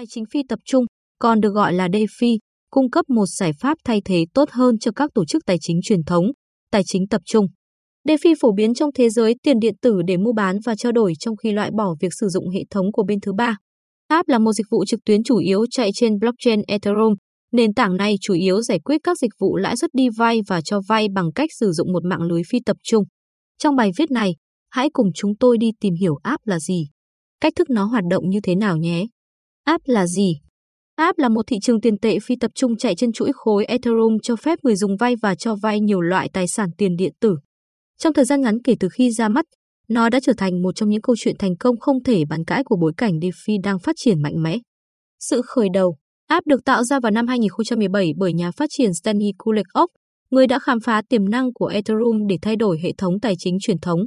Tài chính phi tập trung, còn được gọi là DeFi, cung cấp một giải pháp thay thế tốt hơn cho các tổ chức tài chính truyền thống, tài chính tập trung. DeFi phổ biến trong thế giới tiền điện tử để mua bán và trao đổi trong khi loại bỏ việc sử dụng hệ thống của bên thứ ba. App là một dịch vụ trực tuyến chủ yếu chạy trên blockchain Ethereum. Nền tảng này chủ yếu giải quyết các dịch vụ lãi suất đi vay và cho vay bằng cách sử dụng một mạng lưới phi tập trung. Trong bài viết này, hãy cùng chúng tôi đi tìm hiểu app là gì, cách thức nó hoạt động như thế nào nhé. App là gì? App là một thị trường tiền tệ phi tập trung chạy trên chuỗi khối Ethereum cho phép người dùng vay và cho vay nhiều loại tài sản tiền điện tử. Trong thời gian ngắn kể từ khi ra mắt, nó đã trở thành một trong những câu chuyện thành công không thể bàn cãi của bối cảnh DeFi đang phát triển mạnh mẽ. Sự khởi đầu, app được tạo ra vào năm 2017 bởi nhà phát triển Stanley Kulikov, người đã khám phá tiềm năng của Ethereum để thay đổi hệ thống tài chính truyền thống.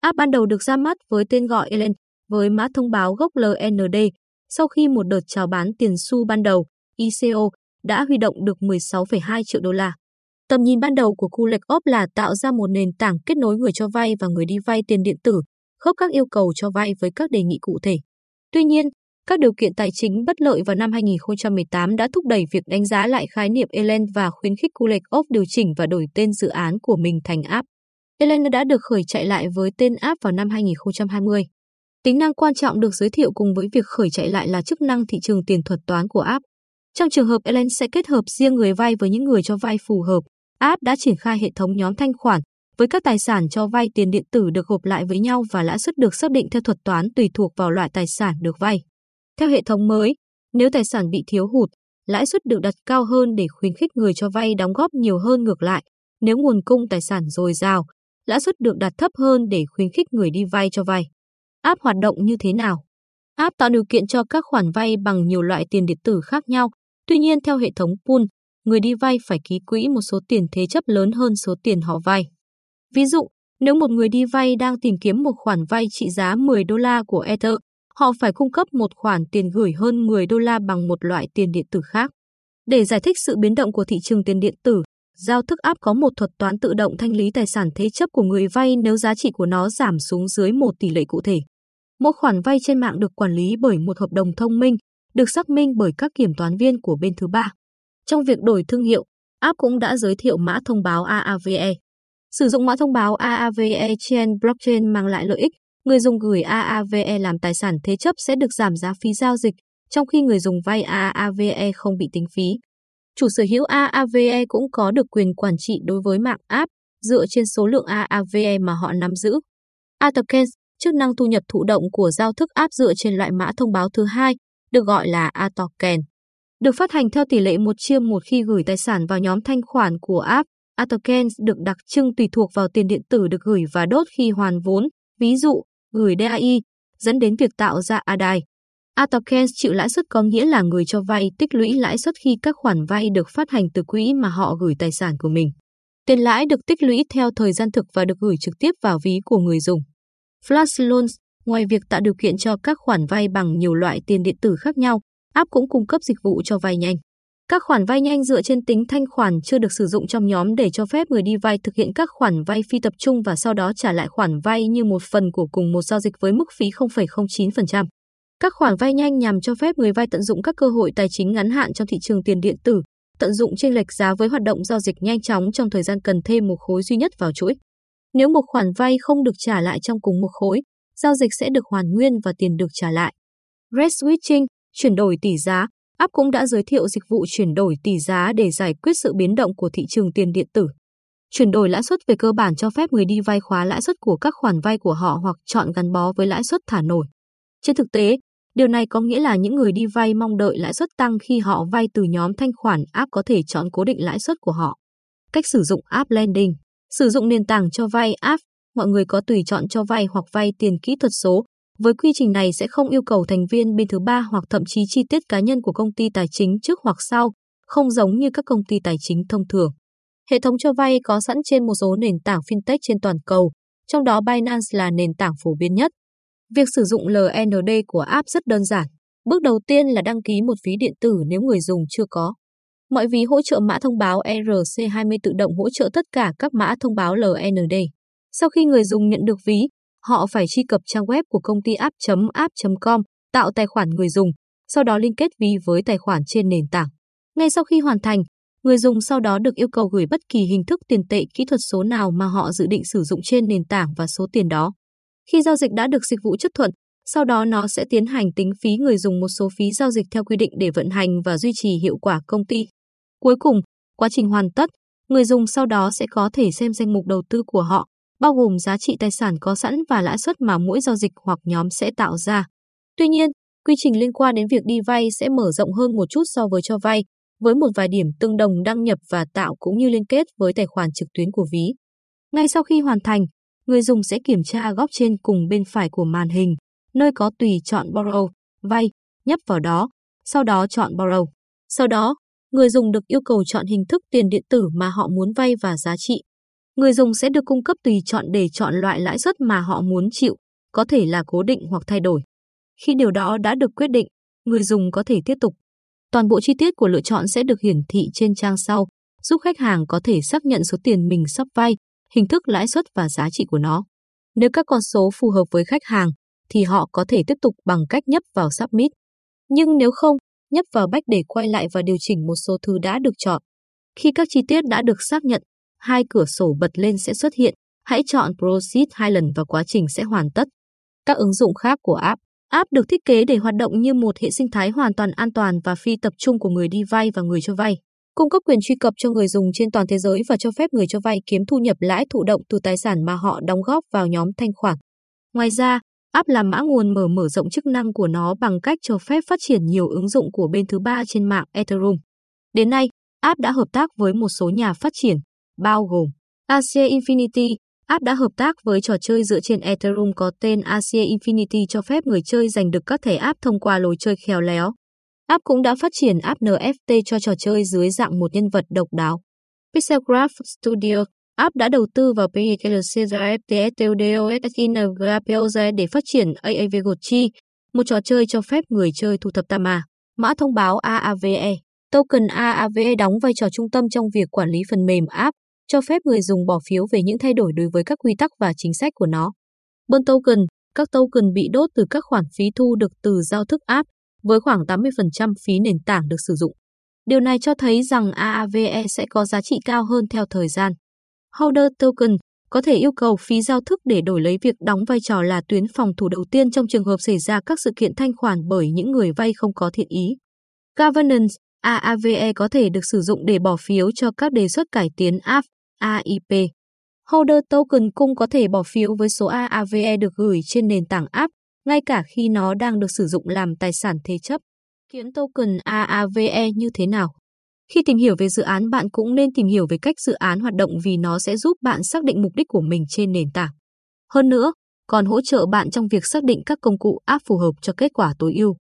App ban đầu được ra mắt với tên gọi Elen, với mã thông báo gốc LND, sau khi một đợt chào bán tiền xu ban đầu, ICO đã huy động được 16,2 triệu đô la. Tầm nhìn ban đầu của Kulekop là tạo ra một nền tảng kết nối người cho vay và người đi vay tiền điện tử, khớp các yêu cầu cho vay với các đề nghị cụ thể. Tuy nhiên, các điều kiện tài chính bất lợi vào năm 2018 đã thúc đẩy việc đánh giá lại khái niệm Elen và khuyến khích Kulekov điều chỉnh và đổi tên dự án của mình thành app. Elen đã được khởi chạy lại với tên app vào năm 2020. Tính năng quan trọng được giới thiệu cùng với việc khởi chạy lại là chức năng thị trường tiền thuật toán của app. Trong trường hợp Elen sẽ kết hợp riêng người vay với những người cho vay phù hợp, app đã triển khai hệ thống nhóm thanh khoản với các tài sản cho vay tiền điện tử được gộp lại với nhau và lãi suất được xác định theo thuật toán tùy thuộc vào loại tài sản được vay. Theo hệ thống mới, nếu tài sản bị thiếu hụt, lãi suất được đặt cao hơn để khuyến khích người cho vay đóng góp nhiều hơn ngược lại. Nếu nguồn cung tài sản dồi dào, lãi suất được đặt thấp hơn để khuyến khích người đi vay cho vay. App hoạt động như thế nào? App tạo điều kiện cho các khoản vay bằng nhiều loại tiền điện tử khác nhau. Tuy nhiên theo hệ thống pool, người đi vay phải ký quỹ một số tiền thế chấp lớn hơn số tiền họ vay. Ví dụ, nếu một người đi vay đang tìm kiếm một khoản vay trị giá 10 đô la của Ether, họ phải cung cấp một khoản tiền gửi hơn 10 đô la bằng một loại tiền điện tử khác. Để giải thích sự biến động của thị trường tiền điện tử, giao thức áp có một thuật toán tự động thanh lý tài sản thế chấp của người vay nếu giá trị của nó giảm xuống dưới một tỷ lệ cụ thể. Mỗi khoản vay trên mạng được quản lý bởi một hợp đồng thông minh, được xác minh bởi các kiểm toán viên của bên thứ ba. Trong việc đổi thương hiệu, app cũng đã giới thiệu mã thông báo AAVE. Sử dụng mã thông báo AAVE trên blockchain mang lại lợi ích. Người dùng gửi AAVE làm tài sản thế chấp sẽ được giảm giá phí giao dịch, trong khi người dùng vay AAVE không bị tính phí. Chủ sở hữu AAVE cũng có được quyền quản trị đối với mạng app dựa trên số lượng AAVE mà họ nắm giữ. Atokens, chức năng thu nhập thụ động của giao thức app dựa trên loại mã thông báo thứ hai, được gọi là Atoken. Được phát hành theo tỷ lệ một chia một khi gửi tài sản vào nhóm thanh khoản của app, Atokens được đặc trưng tùy thuộc vào tiền điện tử được gửi và đốt khi hoàn vốn, ví dụ, gửi DAI, dẫn đến việc tạo ra ADAI. Atokens chịu lãi suất có nghĩa là người cho vay tích lũy lãi suất khi các khoản vay được phát hành từ quỹ mà họ gửi tài sản của mình. Tiền lãi được tích lũy theo thời gian thực và được gửi trực tiếp vào ví của người dùng. Flash Loans, ngoài việc tạo điều kiện cho các khoản vay bằng nhiều loại tiền điện tử khác nhau, app cũng cung cấp dịch vụ cho vay nhanh. Các khoản vay nhanh dựa trên tính thanh khoản chưa được sử dụng trong nhóm để cho phép người đi vay thực hiện các khoản vay phi tập trung và sau đó trả lại khoản vay như một phần của cùng một giao dịch với mức phí 0,09%. Các khoản vay nhanh nhằm cho phép người vay tận dụng các cơ hội tài chính ngắn hạn trong thị trường tiền điện tử, tận dụng chênh lệch giá với hoạt động giao dịch nhanh chóng trong thời gian cần thêm một khối duy nhất vào chuỗi. Nếu một khoản vay không được trả lại trong cùng một khối, giao dịch sẽ được hoàn nguyên và tiền được trả lại. Red Switching, chuyển đổi tỷ giá, app cũng đã giới thiệu dịch vụ chuyển đổi tỷ giá để giải quyết sự biến động của thị trường tiền điện tử. Chuyển đổi lãi suất về cơ bản cho phép người đi vay khóa lãi suất của các khoản vay của họ hoặc chọn gắn bó với lãi suất thả nổi. Trên thực tế, điều này có nghĩa là những người đi vay mong đợi lãi suất tăng khi họ vay từ nhóm thanh khoản app có thể chọn cố định lãi suất của họ. Cách sử dụng app lending Sử dụng nền tảng cho vay app, mọi người có tùy chọn cho vay hoặc vay tiền kỹ thuật số. Với quy trình này sẽ không yêu cầu thành viên bên thứ ba hoặc thậm chí chi tiết cá nhân của công ty tài chính trước hoặc sau, không giống như các công ty tài chính thông thường. Hệ thống cho vay có sẵn trên một số nền tảng fintech trên toàn cầu, trong đó Binance là nền tảng phổ biến nhất. Việc sử dụng LND của app rất đơn giản. Bước đầu tiên là đăng ký một ví điện tử nếu người dùng chưa có. Mọi ví hỗ trợ mã thông báo ERC20 tự động hỗ trợ tất cả các mã thông báo LND. Sau khi người dùng nhận được ví, họ phải truy cập trang web của công ty app.app.com, tạo tài khoản người dùng, sau đó liên kết ví với tài khoản trên nền tảng. Ngay sau khi hoàn thành, người dùng sau đó được yêu cầu gửi bất kỳ hình thức tiền tệ kỹ thuật số nào mà họ dự định sử dụng trên nền tảng và số tiền đó. Khi giao dịch đã được dịch vụ chấp thuận, sau đó nó sẽ tiến hành tính phí người dùng một số phí giao dịch theo quy định để vận hành và duy trì hiệu quả công ty. Cuối cùng, quá trình hoàn tất, người dùng sau đó sẽ có thể xem danh mục đầu tư của họ, bao gồm giá trị tài sản có sẵn và lãi suất mà mỗi giao dịch hoặc nhóm sẽ tạo ra. Tuy nhiên, quy trình liên quan đến việc đi vay sẽ mở rộng hơn một chút so với cho vay, với một vài điểm tương đồng đăng nhập và tạo cũng như liên kết với tài khoản trực tuyến của ví. Ngay sau khi hoàn thành, người dùng sẽ kiểm tra góc trên cùng bên phải của màn hình, nơi có tùy chọn Borrow, vay, nhấp vào đó, sau đó chọn Borrow. Sau đó, người dùng được yêu cầu chọn hình thức tiền điện tử mà họ muốn vay và giá trị. Người dùng sẽ được cung cấp tùy chọn để chọn loại lãi suất mà họ muốn chịu, có thể là cố định hoặc thay đổi. Khi điều đó đã được quyết định, người dùng có thể tiếp tục. Toàn bộ chi tiết của lựa chọn sẽ được hiển thị trên trang sau, giúp khách hàng có thể xác nhận số tiền mình sắp vay, hình thức lãi suất và giá trị của nó. Nếu các con số phù hợp với khách hàng, thì họ có thể tiếp tục bằng cách nhấp vào Submit. Nhưng nếu không, nhấp vào Back để quay lại và điều chỉnh một số thứ đã được chọn. Khi các chi tiết đã được xác nhận, hai cửa sổ bật lên sẽ xuất hiện. Hãy chọn Proceed hai lần và quá trình sẽ hoàn tất. Các ứng dụng khác của app App được thiết kế để hoạt động như một hệ sinh thái hoàn toàn an toàn và phi tập trung của người đi vay và người cho vay, cung cấp quyền truy cập cho người dùng trên toàn thế giới và cho phép người cho vay kiếm thu nhập lãi thụ động từ tài sản mà họ đóng góp vào nhóm thanh khoản. Ngoài ra, app làm mã nguồn mở mở rộng chức năng của nó bằng cách cho phép phát triển nhiều ứng dụng của bên thứ ba trên mạng Ethereum. Đến nay, app đã hợp tác với một số nhà phát triển, bao gồm Asia Infinity, App đã hợp tác với trò chơi dựa trên Ethereum có tên Asia Infinity cho phép người chơi giành được các thẻ app thông qua lối chơi khéo léo. App cũng đã phát triển app NFT cho trò chơi dưới dạng một nhân vật độc đáo. Pixelgraph Studio App đã đầu tư vào PXLCFTSTODOSINGRAPOZ để phát triển AAVGOCHI, một trò chơi cho phép người chơi thu thập tama. Mã thông báo AAVE Token AAVE đóng vai trò trung tâm trong việc quản lý phần mềm app, cho phép người dùng bỏ phiếu về những thay đổi đối với các quy tắc và chính sách của nó. Burn token, các token bị đốt từ các khoản phí thu được từ giao thức app, với khoảng 80% phí nền tảng được sử dụng. Điều này cho thấy rằng AAVE sẽ có giá trị cao hơn theo thời gian. Holder token có thể yêu cầu phí giao thức để đổi lấy việc đóng vai trò là tuyến phòng thủ đầu tiên trong trường hợp xảy ra các sự kiện thanh khoản bởi những người vay không có thiện ý. Governance AAVE có thể được sử dụng để bỏ phiếu cho các đề xuất cải tiến app, AIP. Holder token cung có thể bỏ phiếu với số AAVE được gửi trên nền tảng app, ngay cả khi nó đang được sử dụng làm tài sản thế chấp. kiếm token AAVE như thế nào? Khi tìm hiểu về dự án bạn cũng nên tìm hiểu về cách dự án hoạt động vì nó sẽ giúp bạn xác định mục đích của mình trên nền tảng. Hơn nữa, còn hỗ trợ bạn trong việc xác định các công cụ app phù hợp cho kết quả tối ưu.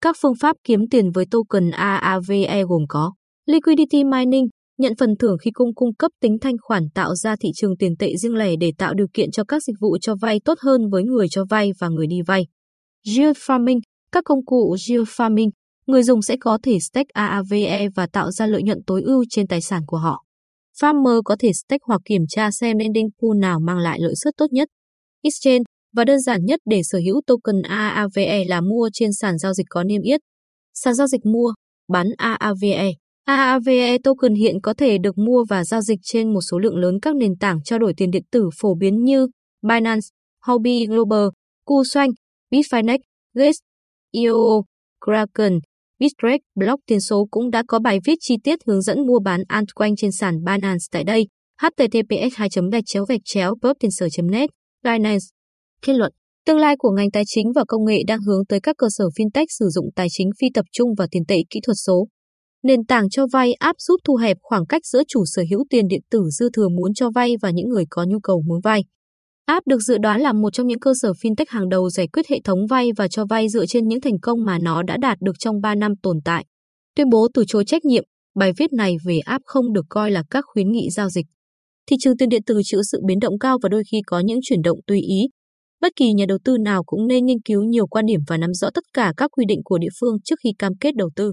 Các phương pháp kiếm tiền với token AAVE gồm có Liquidity Mining, nhận phần thưởng khi cung cung cấp tính thanh khoản tạo ra thị trường tiền tệ riêng lẻ để tạo điều kiện cho các dịch vụ cho vay tốt hơn với người cho vay và người đi vay. Yield Farming, các công cụ Yield Farming, người dùng sẽ có thể stake AAVE và tạo ra lợi nhuận tối ưu trên tài sản của họ. Farmer có thể stake hoặc kiểm tra xem ending pool nào mang lại lợi suất tốt nhất. Exchange và đơn giản nhất để sở hữu token AAVE là mua trên sàn giao dịch có niêm yết. Sàn giao dịch mua, bán AAVE. AAVE token hiện có thể được mua và giao dịch trên một số lượng lớn các nền tảng trao đổi tiền điện tử phổ biến như Binance, Huobi Global, KuCoin, Bitfinex, Gates, IOO, Kraken, Bitrex, Block tiền số cũng đã có bài viết chi tiết hướng dẫn mua bán altcoin trên sàn Binance tại đây. https 2 gạch chéo gạch chéo net Binance Kết luận Tương lai của ngành tài chính và công nghệ đang hướng tới các cơ sở fintech sử dụng tài chính phi tập trung và tiền tệ kỹ thuật số. Nền tảng cho vay áp giúp thu hẹp khoảng cách giữa chủ sở hữu tiền điện tử dư thừa muốn cho vay và những người có nhu cầu muốn vay. App được dự đoán là một trong những cơ sở fintech hàng đầu giải quyết hệ thống vay và cho vay dựa trên những thành công mà nó đã đạt được trong 3 năm tồn tại. Tuyên bố từ chối trách nhiệm, bài viết này về app không được coi là các khuyến nghị giao dịch. Thị trường tiền điện tử chịu sự biến động cao và đôi khi có những chuyển động tùy ý. Bất kỳ nhà đầu tư nào cũng nên nghiên cứu nhiều quan điểm và nắm rõ tất cả các quy định của địa phương trước khi cam kết đầu tư.